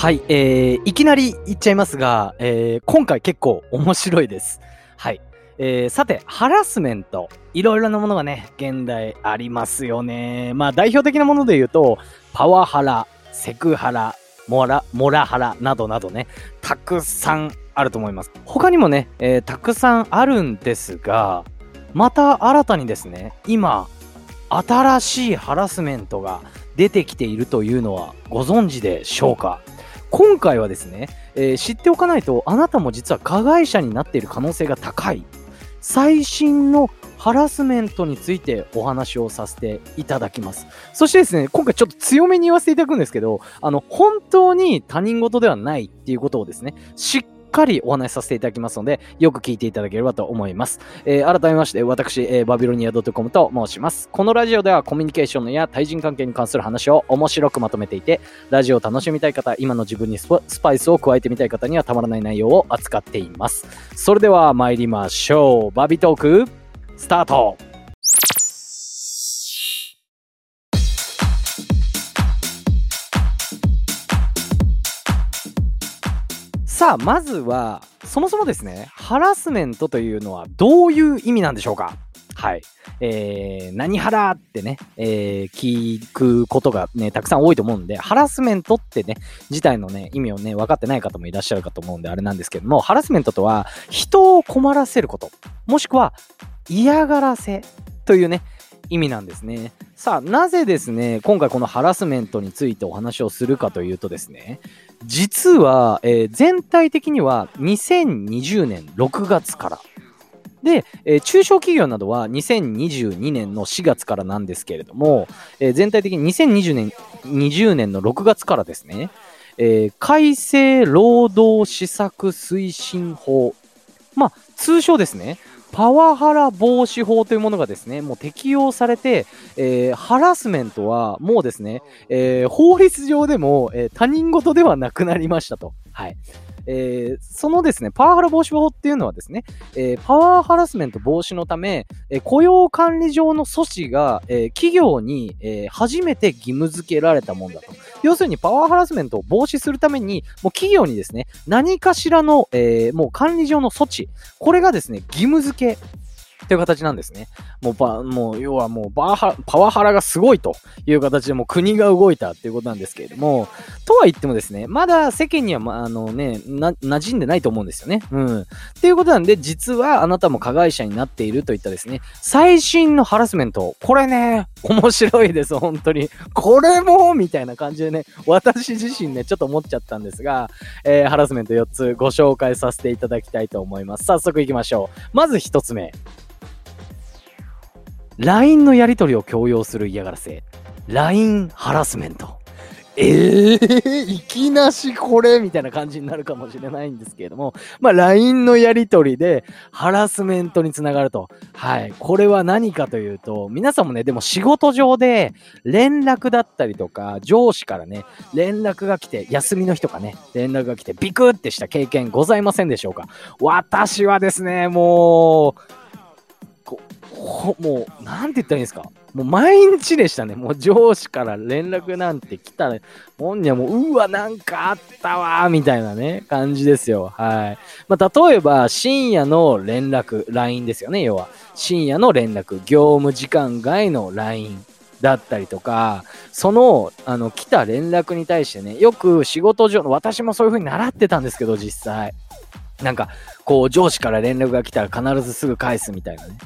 はい、えー、いきなり言っちゃいますが、えー、今回結構面白いです。はい。えー、さて、ハラスメント。いろいろなものがね、現代ありますよね。まあ、代表的なもので言うと、パワハラ、セクハラ、モラ、モラハラなどなどね、たくさんあると思います。他にもね、えーたくさんあるんですが、また新たにですね、今、新しいハラスメントが出てきているというのはご存知でしょうか？今回はですね、えー知っておかないとあなたも実は加害者になっている可能性が高い最新のハラスメントについてお話をさせていただきます。そしてですね、今回ちょっと強めに言わせていただくんですけど、あの、本当に他人事ではないっていうことをですね、しっかりお話しさせていただきますので、よく聞いていただければと思います。えー改めまして、私、えーバビロニア .com と申します。このラジオではコミュニケーションや対人関係に関する話を面白くまとめていて、ラジオを楽しみたい方、今の自分にスパスパイスを加えてみたい方にはたまらない内容を扱っています。それでは参りましょう。バビトーク、スタートさあ、まずは、そもそもですね、ハラスメントというのはどういう意味なんでしょうか？はい。えー、何ハラってね、えー、聞くことがね、たくさん多いと思うんで、ハラスメントってね、自体のね、意味をね、分かってない方もいらっしゃるかと思うんで、あれなんですけども、ハラスメントとは、人を困らせること、もしくは、嫌がらせというね、意味なんですね。さあ、なぜですね、今回このハラスメントについてお話をするかというとですね、実は、えー全体的には2020年6月から。で、えー中小企業などは2022年の4月からなんですけれども、えー全体的に2020年 ,20 年の6月からですね、えー改正労働施策推進法。まあ、通称ですね、パワハラ防止法というものがですね、もう適用されて、えーハラスメントはもうですね、えー法律上でも、えー他人事ではなくなりましたと。はい。えーそのですね、パワハラ防止法っていうのはですね、えーパワーハラスメント防止のため、えー雇用管理上の措置が、え企業に、え初めて義務付けられたもんだと。要するにパワーハラスメントを防止するために、もう企業にですね、何かしらの、えもう管理上の措置、これがですね、義務付けという形なんですね。もうパ、もう、要はもうバーハ、パワハラがすごいという形でもう国が動いたっていうことなんですけれども、とは言ってもですね、まだ世間には、まあ、あのね、な、馴染んでないと思うんですよね。うん。っていうことなんで、実はあなたも加害者になっているといったですね、最新のハラスメント、これね、面白いです、本当に。これもみたいな感じでね、私自身ね、ちょっと思っちゃったんですが、えーハラスメント4つご紹介させていただきたいと思います。早速行きましょう。まず1つ目。LINE のやり取りを強要する嫌がらせ。LINE ハラスメント。えー、いきなしこれみたいな感じになるかもしれないんですけれども、まあ、LINE のやり取りでハラスメントにつながると。はい。これは何かというと、皆さんもね、でも仕事上で連絡だったりとか、上司からね、連絡が来て、休みの日とかね、連絡が来てビクってした経験ございませんでしょうか？私はですね、もう、こほもう、なんて言ったらいいんですか？もう毎日でしたね。もう上司から連絡なんて来たら、もんにはもう、うわ、なんかあったわ、みたいなね、感じですよ。はい。まあ、例えば、深夜の連絡、LINE ですよね、要は。深夜の連絡、業務時間外の LINE だったりとか、その、あの、来た連絡に対してね、よく仕事上の、私もそういう風に習ってたんですけど、実際。なんか、こう、上司から連絡が来たら必ずすぐ返すみたいなね。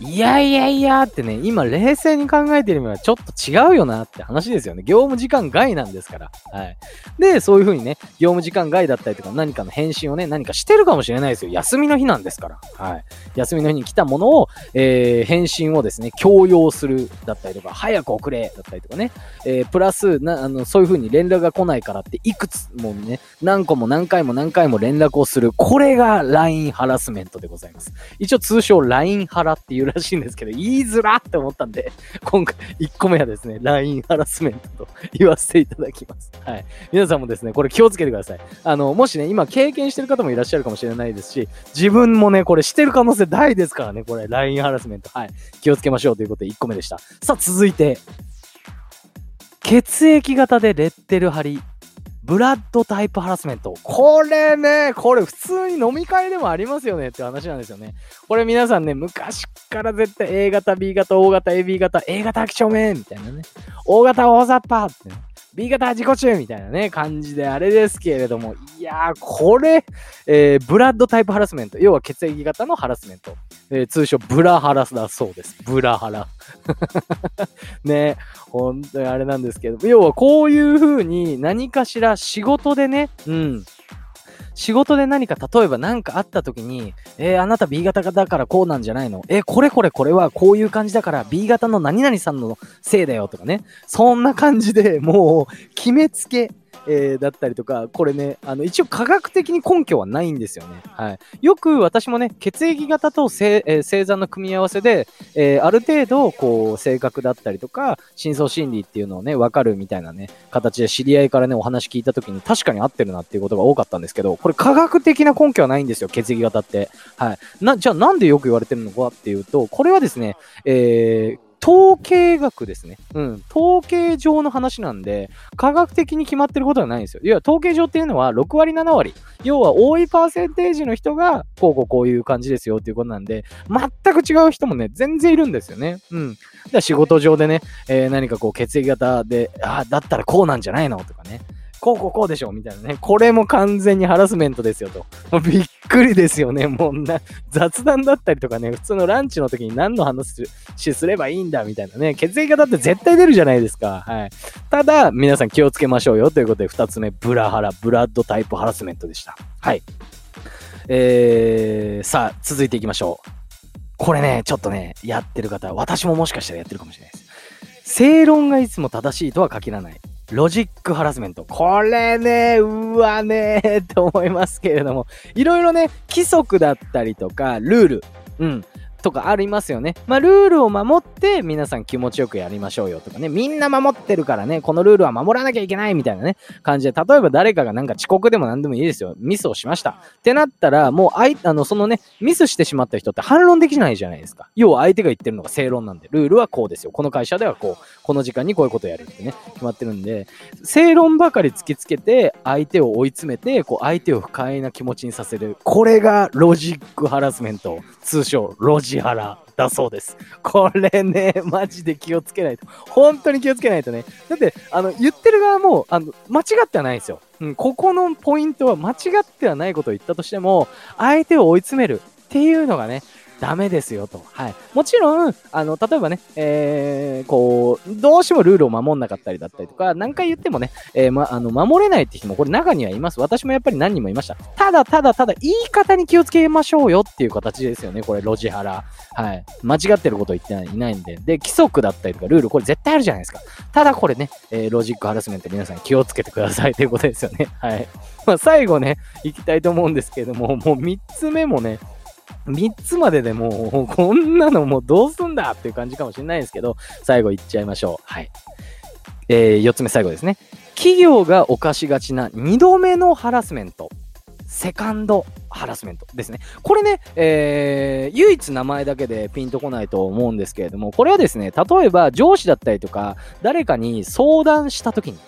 いやいやいやってね、今冷静に考えてみればちょっと違うよなって話ですよね。業務時間外なんですから。はい。で、そういう風にね、業務時間外だったりとか何かの返信をね、何かしてるかもしれないですよ。休みの日なんですから。はい。休みの日に来たものを、えー、返信をですね、強要するだったりとか、早く送れだったりとかね、えー、プラスな、あの、そういう風に連絡が来ないからって、いくつもね、何個も何回も何回も連絡をする。これが LINE ハラスメントでございます。一応通称 LINE ハラっていうらしいんですけど、言いづらって思ったんで、今回1個目はですね、LINE ハラスメントと言わせていただきます。はい。皆さんもですね、これ気をつけてください。あの、もしね、今経験してる方もいらっしゃるかもしれないですし、自分もね、これしてる可能性大ですからね、これ LINE ハラスメント。はい。気をつけましょうということで1個目でした。さあ、続いて、血液型でレッテル貼り、ブラッドタイプハラスメント。これね、これ普通に飲み会でもありますよねって話なんですよね。これ皆さんね、昔から絶対 A 型、B 型、O 型、AB 型、A 型几帳面みたいなね。O 型大雑把ってね。B 型自己中みたいなね、感じであれですけれども、いやー、これ、えー、ブラッドタイプハラスメント。要は血液型のハラスメント。えー、通称ブラハラスだそうです。ブラハラ。ね、本当にあれなんですけど、要はこういう風に何かしら仕事でね、うん、仕事で何か例えば何かあった時に、えー、あなた B 型だからこうなんじゃないの？えー、これこれこれはこういう感じだから B 型の何々さんのせいだよとかね。そんな感じでもう決めつけえー、だったりとか、これね、あの、一応科学的に根拠はないんですよね。はい。よく私もね、血液型と星,、えー、星座の組み合わせで、えー、ある程度、こう、性格だったりとか、深層心理っていうのをね、わかるみたいなね、形で知り合いからね、お話聞いた時に確かに合ってるなっていうことが多かったんですけど、これ科学的な根拠はないんですよ、血液型って。はい。な、じゃあなんでよく言われてるのかっていうと、これはですね、えー、統計学ですね。うん。統計上の話なんで、科学的に決まってることはないんですよ。要は統計上っていうのは6割7割。要は多いパーセンテージの人が、こうこうこういう感じですよっていうことなんで、全く違う人もね、全然いるんですよね。うん。だ仕事上でね、えー、何かこう血液型で、ああ、だったらこうなんじゃないの？とかね。こうこうこうでしょみたいなね。これも完全にハラスメントですよと。びっくりですよね。もうな、雑談だったりとかね、普通のランチの時に何の話すればいいんだみたいなね。血液型って絶対出るじゃないですか。はい。ただ、皆さん気をつけましょうよということで、二つ目、ブラハラ、ブラッドタイプハラスメントでした。はい。えー、さあ、続いていきましょう。これね、ちょっとね、やってる方、私ももしかしたらやってるかもしれないです。正論がいつも正しいとは限らない。ロジックハラスメント。これね、うわねー と思いますけれども、いろいろね、規則だったりとか、ルール、うん、とかありますよね。まあ、ルールを守って皆さん気持ちよくやりましょうよとかね。みんな守ってるからね、このルールは守らなきゃいけないみたいなね、感じで、例えば誰かがなんか遅刻でも何でもいいですよ。ミスをしました。ってなったら、もうあい、あの、そのね、ミスしてしまった人って反論できないじゃないですか。要は相手が言ってるのが正論なんで、ルールはこうですよ。この会社ではこう、この時間にこういうことやるってね、決まってるんで、正論ばかり突きつけて、相手を追い詰めて、こう、相手を不快な気持ちにさせる。これがロジックハラスメント。通称、ロジックハラ。だそうです。これね、マジで気をつけないと。本当に気をつけないとね。だって、あの、言ってる側も、あの、間違ってはないんですよ。うん、ここのポイントは間違ってはないことを言ったとしても、相手を追い詰めるっていうのがね、ダメですよと。はい。もちろん、あの、例えばね、えー、こう、どうしてもルールを守んなかったりだったりとか、何回言ってもね、えー、ま、あの、守れないって人も、これ中にはいます。私もやっぱり何人もいました。ただ、ただ、ただ、言い方に気をつけましょうよっていう形ですよね。これ、ロジハラ。はい。間違ってること言ってないいないんで。で、規則だったりとか、ルール、これ絶対あるじゃないですか。ただ、これね、えー、ロジックハラスメント皆さん気をつけてくださいということですよね。はい。まあ、最後ね、行きたいと思うんですけども、もう3つ目もね、3つまででもう、こんなのもうどうすんだっていう感じかもしれないですけど、最後いっちゃいましょう。はい。えー、4つ目最後ですね。企業が犯しがちな2度目のハラスメント。セカンドハラスメントですね。これね、えー、唯一名前だけでピンとこないと思うんですけれども、これはですね、例えば上司だったりとか、誰かに相談した時に、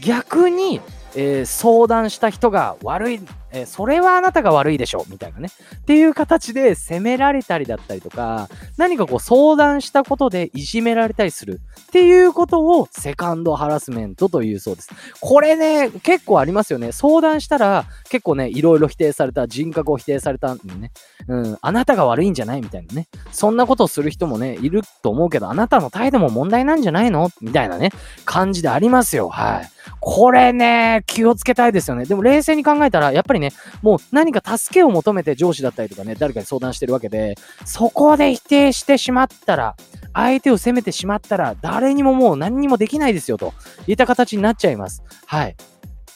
逆にえー、相談した人が悪い、えー、それはあなたが悪いでしょみたいなね。っていう形で責められたりだったりとか、何かこう相談したことでいじめられたりするっていうことをセカンドハラスメントというそうです。これね、結構ありますよね。相談したら結構ね、いろいろ否定された、人格を否定されたんでね。うん、あなたが悪いんじゃないみたいなね。そんなことをする人もね、いると思うけど、あなたの態度も問題なんじゃないのみたいなね、感じでありますよ。はい。これね、気をつけたいですよね。でも冷静に考えたら、やっぱりね、もう何か助けを求めて上司だったりとかね、誰かに相談してるわけで、そこで否定してしまったら、相手を責めてしまったら、誰にももう何にもできないですよ、といった形になっちゃいます。はい。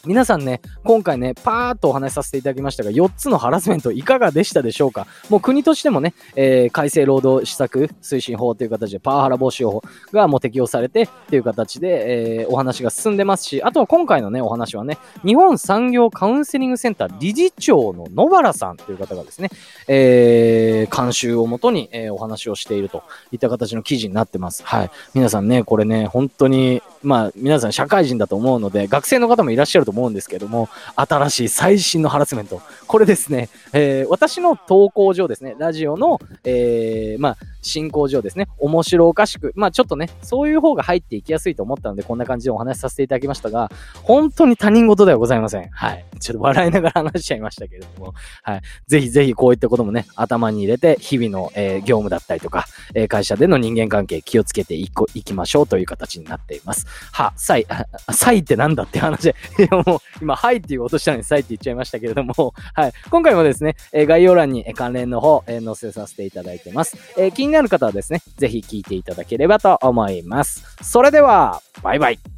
皆さんね、今回ね、パーっとお話しさせていただきましたが、4つのハラスメントいかがでしたでしょうか？もう国としてもね、えー、改正労働施策推進法という形でパワハラ防止法がもう適用されてっていう形で、えー、お話が進んでますし、あとは今回のね、お話はね、日本産業カウンセリングセンター理事長の野原さんという方がですね、えー、監修をもとに、えー、お話をしているといった形の記事になってます。はい。皆さんね、これね、本当にまあ、皆さん社会人だと思うので、学生の方もいらっしゃると思うんですけども、新しい最新のハラスメント。これですね、えー、私の投稿上ですね、ラジオの、えー、まあ、進行上ですね、面白おかしく、まあちょっとね、そういう方が入っていきやすいと思ったので、こんな感じでお話しさせていただきましたが、本当に他人事ではございません。はい。ちょっと笑いながら話しちゃいましたけれども、はい。ぜひぜひこういったこともね、頭に入れて、日々の、えー、業務だったりとか、えー、会社での人間関係気をつけていこいきましょうという形になっています。は、さい、さいってなんだって話で、もう、今、はいって言うとしたのにさいって言っちゃいましたけれども、はい。今回もですね、えー、概要欄に関連の方、え、載せさせていただいてます。えー、になる方はですね、ぜひ聞いていただければと思います。それでは、バイバイ。